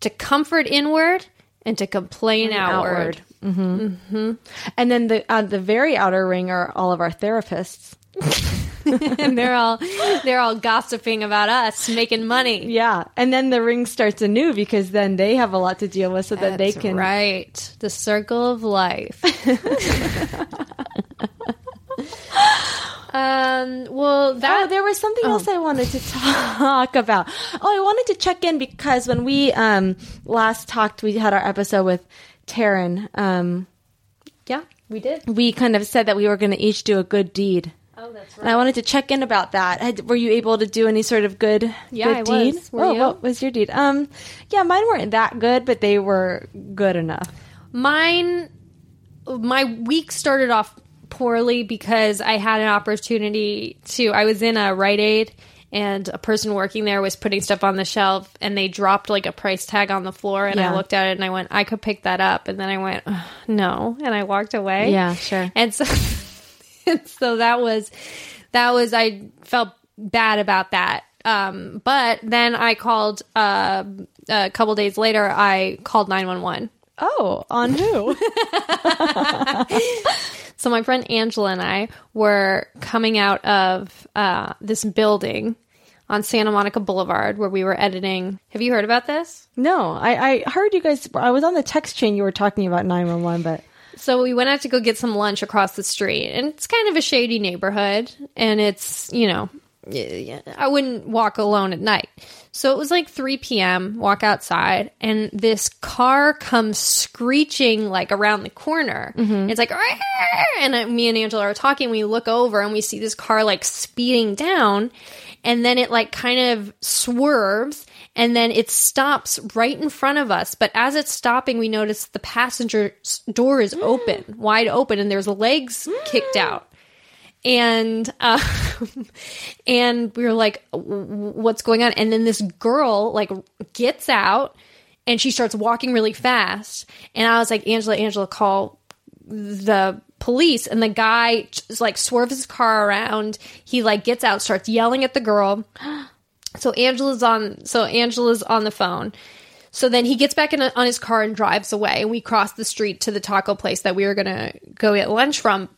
to comfort inward and to complain outward. Mm-hmm. And then the uh, the very outer ring are all of our therapists. [laughs] and they're all they're all gossiping about us making money. Yeah, and then the ring starts anew because then they have a lot to deal with, so that they can. right. The circle of life. [laughs] [laughs] um well that Oh, there was something else I wanted to [laughs] talk about. Oh, I wanted to check in because when we um last talked, we had our episode with Taryn. Um, yeah, we did. we kind of said that we were going to each do a good deed. Oh, that's And I wanted to check in about that. Had, were you able to do any sort of good, Yeah, good I deed? was. Were oh, you? what was your deed? Um, yeah, mine weren't that good, but they were good enough. Mine, my week started off poorly because I had an opportunity to. I was in a Rite Aid, and a person working there was putting stuff on the shelf, and they dropped like a price tag on the floor, and Yeah. I looked at it and I went, I could pick that up, and then I went, "Ugh, no, and I walked away. Yeah, sure. And so, [laughs] and so that was that was I felt bad about that. Um, but then I called uh, a couple days later. I called nine one one. Oh, on who? [laughs] [laughs] So my friend Angela and I were coming out of uh, this building on Santa Monica Boulevard where we were editing. Have you heard about this? no, I, I heard you guys. I was on the text chain. You were talking about nine one one, but So we went out to go get some lunch across the street, and it's kind of a shady neighborhood, and it's you know, I wouldn't walk alone at night. So it was like 3 p.m. Walk outside, and this car comes screeching like around the corner. It's like, "Arr!" and uh, me and Angela are talking. We look over and we see this car like speeding down, and then it like kind of swerves and then it stops right in front of us. But as it's stopping, we notice the passenger door is [gasps] open, wide open, and there's legs kicked out. And uh, [laughs] and we were like, "What's going on?" And then this girl like gets out, and she starts walking really fast. And I was like, "Angela, Angela, call the police. And the guy just like swerves his car around. He like gets out starts yelling at the girl. [gasps] So angela's on so angela's on the phone. So then he gets back in on his car and drives away. And we cross the street to the taco place that we were gonna go get lunch from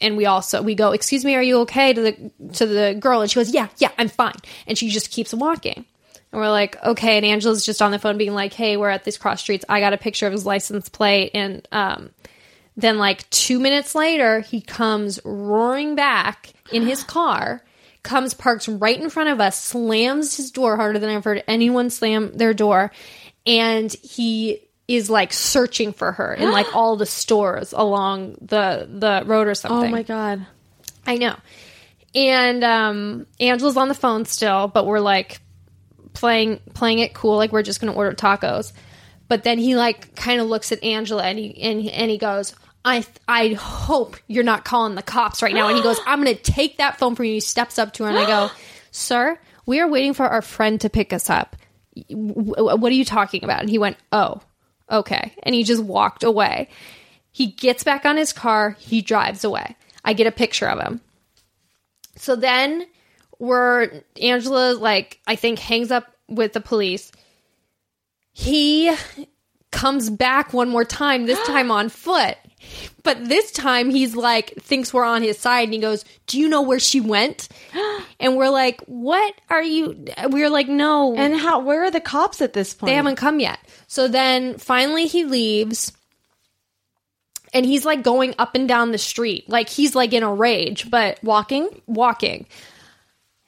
and we also we go, "Excuse me, are you okay?" to the to the girl, and she goes, "Yeah, yeah, I'm fine," and she just keeps walking. And we're like, okay. And Angela's just on the phone being like, hey, we're at these cross streets. I got a picture of his license plate. And um, then, like, two minutes later, he comes roaring back in his [gasps] car, comes, parks right in front of us, slams his door harder than I've heard anyone slam their door. And he is like searching for her in like [gasps] all the stores along the the road or something. Oh my god. I know. And um Angela's on the phone still, but we're like playing playing it cool, like we're just gonna order tacos. But then he like kind of looks at Angela and he and, he- and he goes, I I hope you're not calling the cops right now. And he goes, [gasps] I'm gonna take that phone from you. He steps up to her and I go, [gasps] Sir, we are waiting for our friend to pick us up. What are you talking about? And he went, Oh, okay. And he just walked away. He gets back on his car, he drives away. I get a picture of him. So then we're Angela like I think hangs up with the police. He comes back one more time, this [gasps] time on foot. But this time he's like thinks we're on his side and he goes, "Do you know where she went?" [gasps] And we're like, "What are you?" We're like, "No." And how? Where are the cops at this point? They haven't come yet. So then finally he leaves and he's like going up and down the street. Like he's like in a rage, but walking. walking.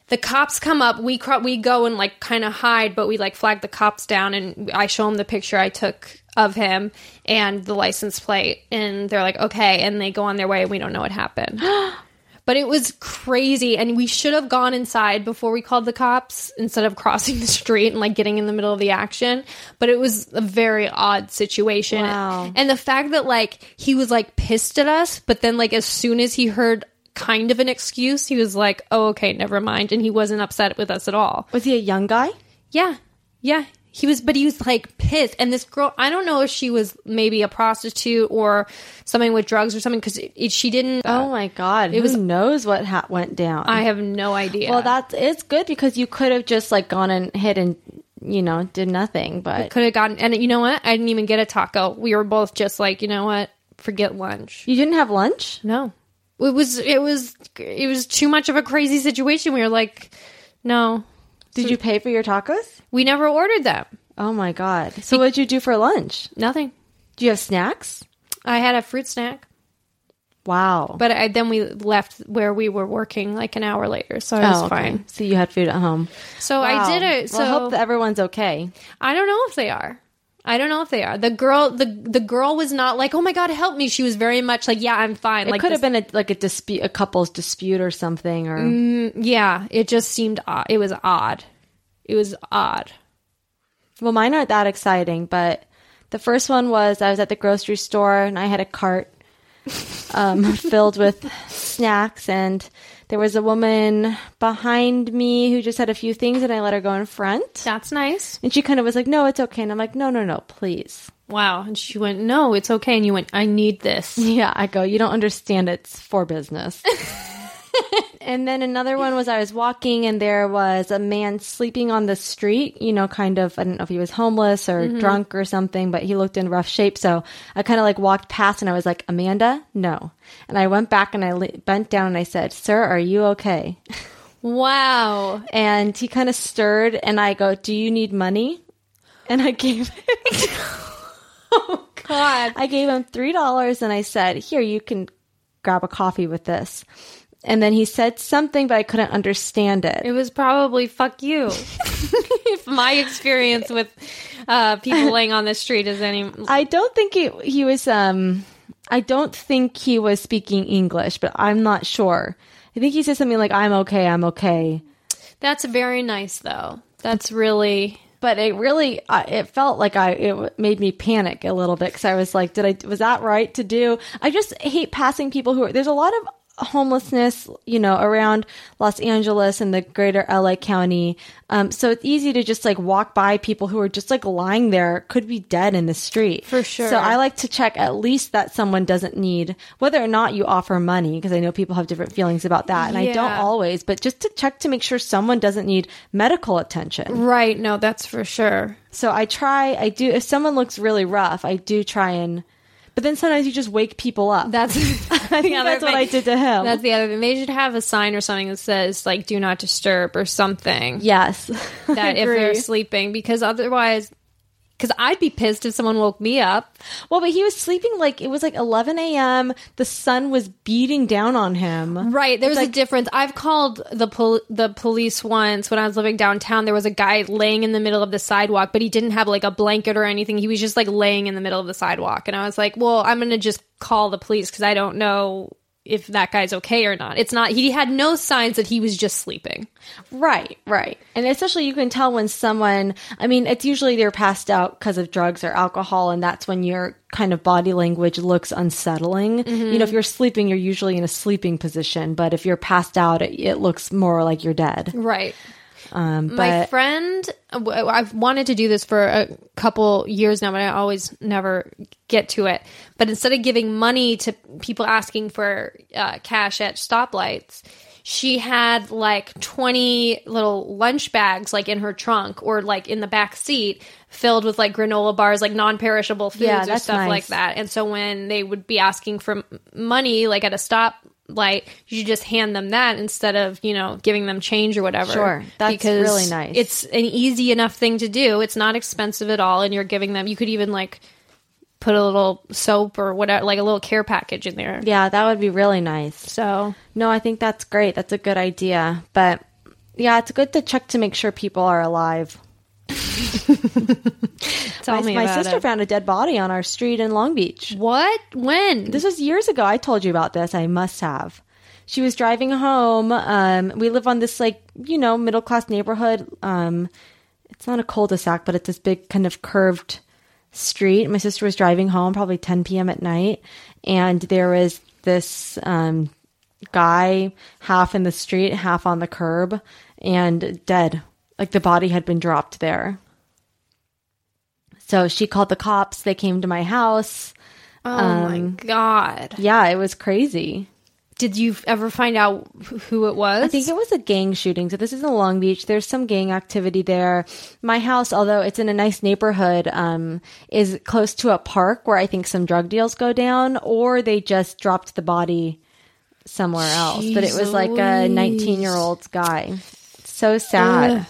The cops come up. We cro- we go and like kind of hide, but we like flag the cops down, and I show them the picture I took of him and the license plate, and they're like, okay, and they go on their way. We don't know what happened, [gasps] but it was crazy, and we should have gone inside before we called the cops instead of crossing the street and like getting in the middle of the action. But it was a very odd situation, Wow. and the fact that like he was like pissed at us, but then like as soon as he heard kind of an excuse, he was like, "Oh, okay, never mind," and he wasn't upset with us at all. Was he a young guy? Yeah, yeah, he was, but he was like pissed. And this girl, I don't know if she was maybe a prostitute or something with drugs or something because it, it- she didn't. Oh my god! Who was- knows what ha- went down? I have no idea. well, that's it's good because you could have just like gone and hid and you know did nothing. But could have gotten. And you know what? I didn't even get a taco. We were both just like, you know what? Forget lunch. you didn't have lunch. No, it was it was it was too much of a crazy situation. We were like, no, Did you pay for your tacos? we never ordered them. Oh my god! So what did you do for lunch? Nothing. Do you have snacks? I had a fruit snack, Wow. but I, then we left where we were working like an hour later, so I was Oh, okay. fine. So you had food at home. So I did it. So Well, I hope that everyone's okay. I don't know if they are. I don't know if they are. The girl, the the girl was not like, "Oh my god, help me." She was very much like, "Yeah, I'm fine." It like could have been a, like a dispute, a couple's dispute or something, or Yeah, it just seemed odd. It was odd. It was odd. well, mine aren't that exciting. But the first one was I was at the grocery store and I had a cart um, [laughs] filled with snacks, and there was a woman behind me who just had a few things, and I let her go in front. That's nice. And she kind of was like, "No, it's okay." And I'm like, "No, no, no, please." Wow. And she went, "No, it's okay." And you went, "I need this." [laughs] Yeah, I go, you don't understand. It's for business. [laughs] [laughs] and then another one was I was walking and there was a man sleeping on the street, you know, kind of, I don't know if he was homeless or mm-hmm. drunk or something, but he looked in rough shape. So I kind of like walked past and I was like, Amanda, no. And I went back and I le- bent down and I said, Sir, are you okay? Wow. [laughs] And he kind of stirred and I go, Do you need money? And I gave [laughs] Oh God. I gave him three dollars and I said, "Here, you can grab a coffee with this." And then he said something, but I couldn't understand it. It was probably fuck you. [laughs] if my experience with uh, people laying on the street is any. I don't think he he was. Um, I don't think he was speaking English, but I'm not sure. I think he said something like, "I'm okay, I'm okay." That's very nice, though. That's really. But it really, uh, it felt like I, it made me panic a little bit because I was like, did I, was that right to do? I just hate passing people who are, there's a lot of homelessness, you know, around Los Angeles and the greater LA County. Um, so it's easy to just like walk by people who are just like lying there, could be dead in the street. For sure. So I like to check at least that someone doesn't need, whether or not you offer money, because I know people have different feelings about that. And I don't always, but just to check to make sure someone doesn't need medical attention. Right. No, that's for sure. So I try, I do, if someone looks really rough, I do try and, But then sometimes you just wake people up. That's [laughs] [laughs] I think that's what I did to him. That's the other thing. They should have a sign or something that says like "Do not disturb" or something. yes. [laughs] That if they're sleeping, because otherwise, because I'd be pissed if someone woke me up. Well, but he was sleeping like it was like 11 a.m. The sun was beating down on him. Right. There's a difference. I've called the pol- the police once when I was living downtown. There was a guy laying in the middle of the sidewalk, but he didn't have like a blanket or anything. He was just like laying in the middle of the sidewalk. And I was like, well, I'm going to just call the police because I don't know if that guy's okay or not. It's not, he had no signs that he was just sleeping. Right, right. And especially you can tell when someone, I mean, it's usually they're passed out because of drugs or alcohol, and that's when your kind of body language looks unsettling. You know, if you're sleeping, you're usually in a sleeping position, but if you're passed out, it, it looks more like you're dead. Right. Um, My friend, I've wanted to do this for a couple years now, but I always never get to it. But instead of giving money to people asking for uh, cash at stoplights, she had like 20 little lunch bags like in her trunk or like in the back seat filled with like granola bars like non-perishable foods Yeah, or stuff nice. like that and so when they would be asking for money like at a stoplight you just hand them that instead of you know giving them change or whatever Sure. That's really nice. it's an easy enough thing to do it's not expensive at all and you're giving them you could even like put a little soap or whatever like a little care package in there yeah, that would be really nice. so No, I think that's great. That's a good idea. But yeah, it's good to check to make sure people are alive. [laughs] tell my me my sister it. found a dead body on our street in Long Beach. what when This was years ago. I told you about this. I must have. She was driving home. Um, we live on this like you know middle class neighborhood. Um, it's not a cul-de-sac, but it's this big kind of curved street. My sister was driving home, probably 10 p.m. at night, and there was this um, guy half in the street, half on the curb, and dead. Like the body had been dropped there. So she called the cops. They came to my house. oh my god Yeah, it was crazy. did you ever find out who it was I think it was a gang shooting. So this is in Long Beach. There's some gang activity there. My house, although it's in a nice neighborhood, um, is close to a park where I think some drug deals go down, or they just dropped the body somewhere else. But it was like a 19 year old guy. So sad.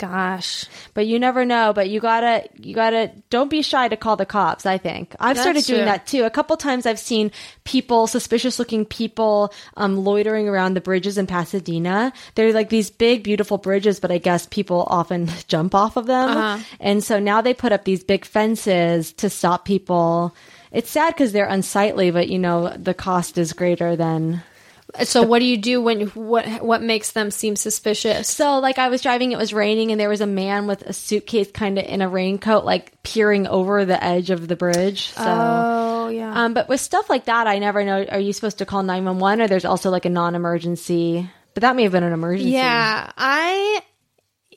Gosh But you never know. But you gotta, you gotta, don't be shy to call the cops. I think I've started doing true. that too. A couple times I've seen people, suspicious looking people, um, loitering around the bridges in Pasadena. They're like these big, beautiful bridges, but I guess people often [laughs] jump off of them. Uh-huh. And so now they put up these big fences to stop people. It's sad because they're unsightly, but you know the cost is greater than so what do you do when what what makes them seem suspicious So, like, I was driving, it was raining, and there was a man with a suitcase kind of in a raincoat, like peering over the edge of the bridge. So, oh yeah um, but with stuff like that, I never know. Are you supposed to call 911 or there's also like a non emergency? But that may have been an emergency. Yeah, I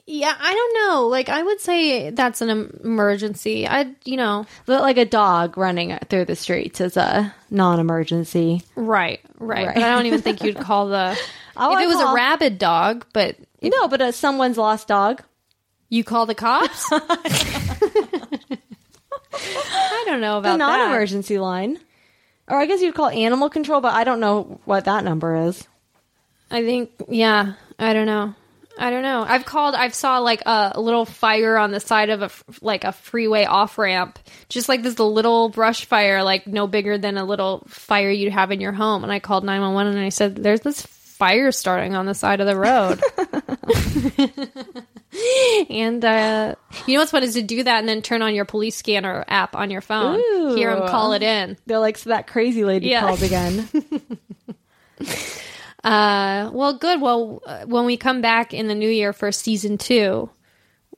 yeah, I don't know. Like I would say that's an emergency. I you know, But Like a dog running through the streets is a non emergency. right, right. Right. But I don't even think you'd call the [laughs] Oh, if I it was call- a rabid dog, but No, but uh, someone's lost dog. you call the cops? [laughs] I don't know about The about non that. emergency line. Or I guess you'd call animal control, but I don't know what that number is. I think yeah, I don't know. I don't know. I've called. I've saw like a, little fire on the side of a like a freeway off ramp, just like this little brush fire, like no bigger than a little fire you'd have in your home. And I called nine one one and I said, "There's this fire starting on the side of the road." [laughs] [laughs] and uh, you know what's fun is to do that and then turn on your police scanner app on your phone. Ooh. Hear them call it in. They're like, so that crazy lady Yeah. called again. [laughs] Uh, well, good. Well, uh, when we come back in the new year for season two,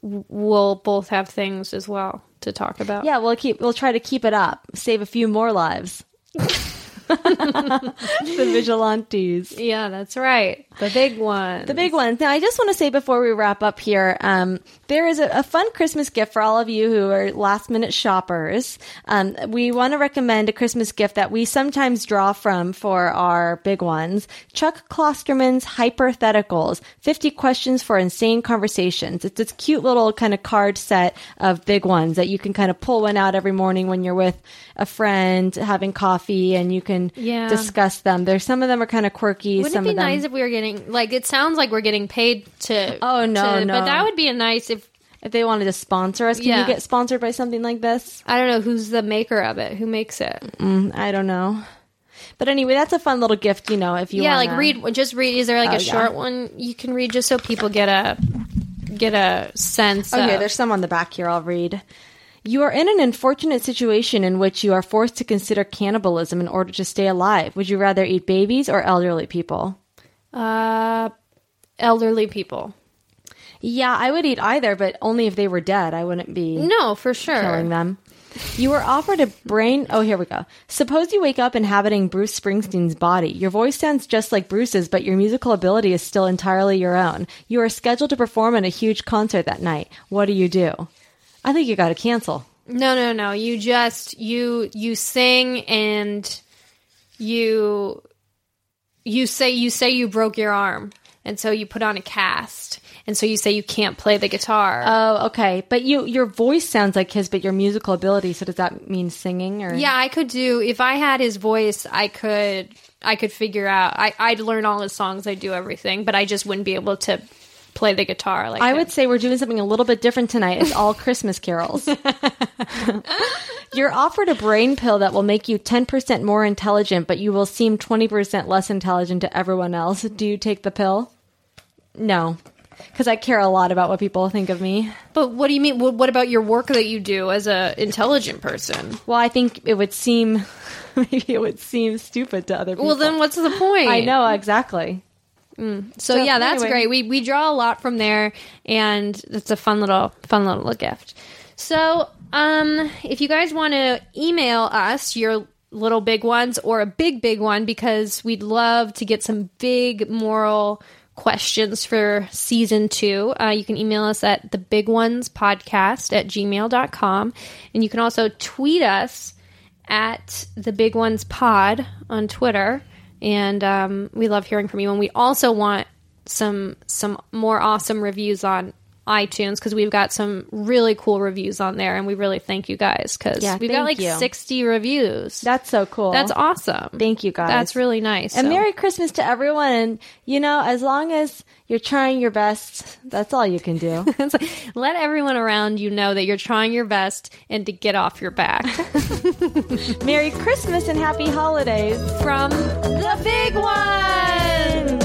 we'll both have things as well to talk about. Yeah, we'll keep we'll try to keep it up. Save a few more lives. [laughs] the vigilantes. Yeah, that's right. The big one. The big ones. Now, I just want to say before we wrap up here, um, there is a, a, fun Christmas gift for all of you who are last minute shoppers. Um, we want to recommend a Christmas gift that we sometimes draw from for our big ones. Chuck Klosterman's Hypertheticals 50 Questions for Insane Conversations. It's this cute little kind of card set of big ones that you can kind of pull one out every morning when you're with a friend having coffee and you can Yeah. discuss them. There's some of them are kind of quirky. Wouldn't it be nice if we were getting like it sounds like we're getting paid to Oh, no, to- no. but that would be a nice if if they wanted to sponsor us. Can Yeah. you get sponsored by something like this? I don't know who's the maker of it, who makes it. I don't know. But anyway, that's a fun little gift, you know, if you yeah, wanna- like read just read is there like Oh, a yeah. short one you can read just so people get a get a sense Okay, of there's some on the back here I'll read. You are in an unfortunate situation in which you are forced to consider cannibalism in order to stay alive. Would you rather eat babies or elderly people? uh elderly people. Yeah, I would eat either, but only if they were dead. I wouldn't be No, for sure. killing them. You were offered a brain. Oh, here we go. Suppose you wake up inhabiting Bruce Springsteen's body. Your voice sounds just like Bruce's, but your musical ability is still entirely your own. You are scheduled to perform at a huge concert that night. What do you do? I think you got to cancel. No, no, no. You just you you sing and you you say you say you broke your arm, and so you put on a cast, and so you say you can't play the guitar. Oh, okay. But you, your voice sounds like his, but your musical ability. So does that mean singing or? yeah, I could do if I had his voice. I could I could figure out. I I'd learn all his songs. I'd do everything, but I just wouldn't be able to play the guitar. Like I him. would say we're doing something a little bit different tonight. It's all Christmas carols. [laughs] You're offered a brain pill that will make you 10% more intelligent, but you will seem 20% less intelligent to everyone else. Do you take the pill? No. Because I care a lot about what people think of me. But what do you mean? What, about your work that you do as a intelligent person? Well, I think it would seem, [laughs] maybe it would seem stupid to other people. Well, then what's the point? I know, exactly. So, So, yeah, that's anyway. great. We we draw a lot from there, and it's a fun little fun little gift. So, um, if you guys want to email us your little big ones or a big big one, because we'd love to get some big moral questions for season two, uh, you can email us at the big ones podcast at gmail.com. and you can also tweet us at the big ones pod on Twitter, and um, we love hearing from you. And we also want some some more awesome reviews on iTunes because we've got some really cool reviews on there, and we really thank you guys because Yeah, we've got like you. sixty reviews. That's so cool. That's awesome. Thank you, guys. That's really nice. And So- Merry Christmas to everyone. And, you know, as long as you're trying your best, that's all you can do. [laughs] Like, let everyone around you know that you're trying your best and to get off your back [laughs] Merry Christmas and happy holidays. from the big one.